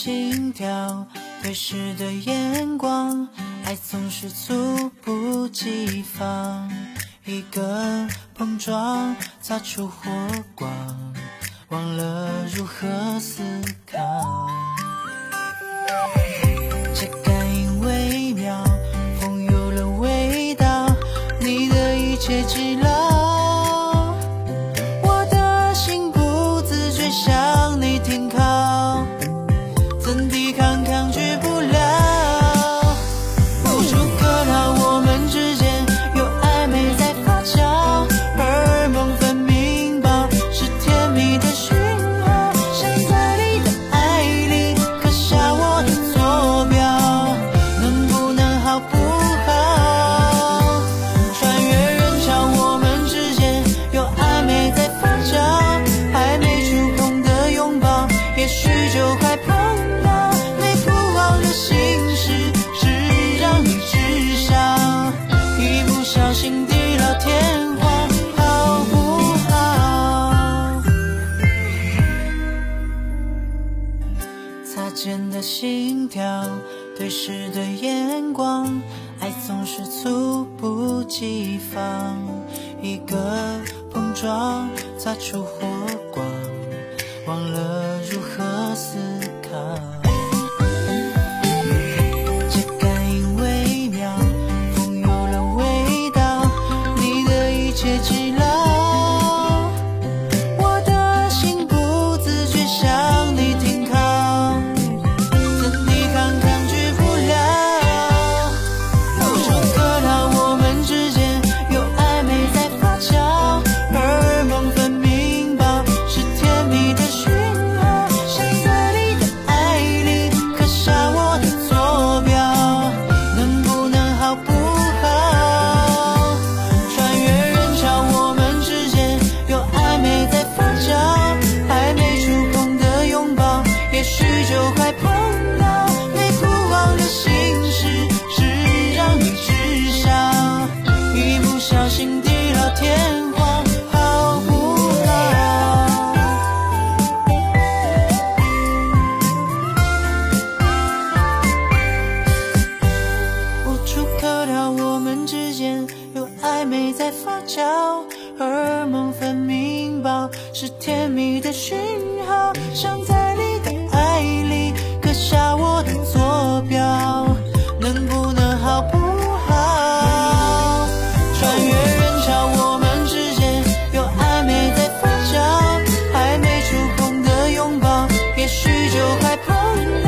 心跳，对视的眼光，爱总是猝不及防，一个碰撞，擦出火光，忘了如何思考，这感应微妙，风有了味道，你的一切寂寥。间的心跳对视的眼光爱总是猝不及防。一个碰撞擦出火光忘了角，荷尔蒙分泌爆，是甜蜜的讯号，想在你的爱里刻下我的坐标，能不能好不好？穿越人潮，我们之间有暧昧在发酵，还没触碰的拥抱，也许就快碰到。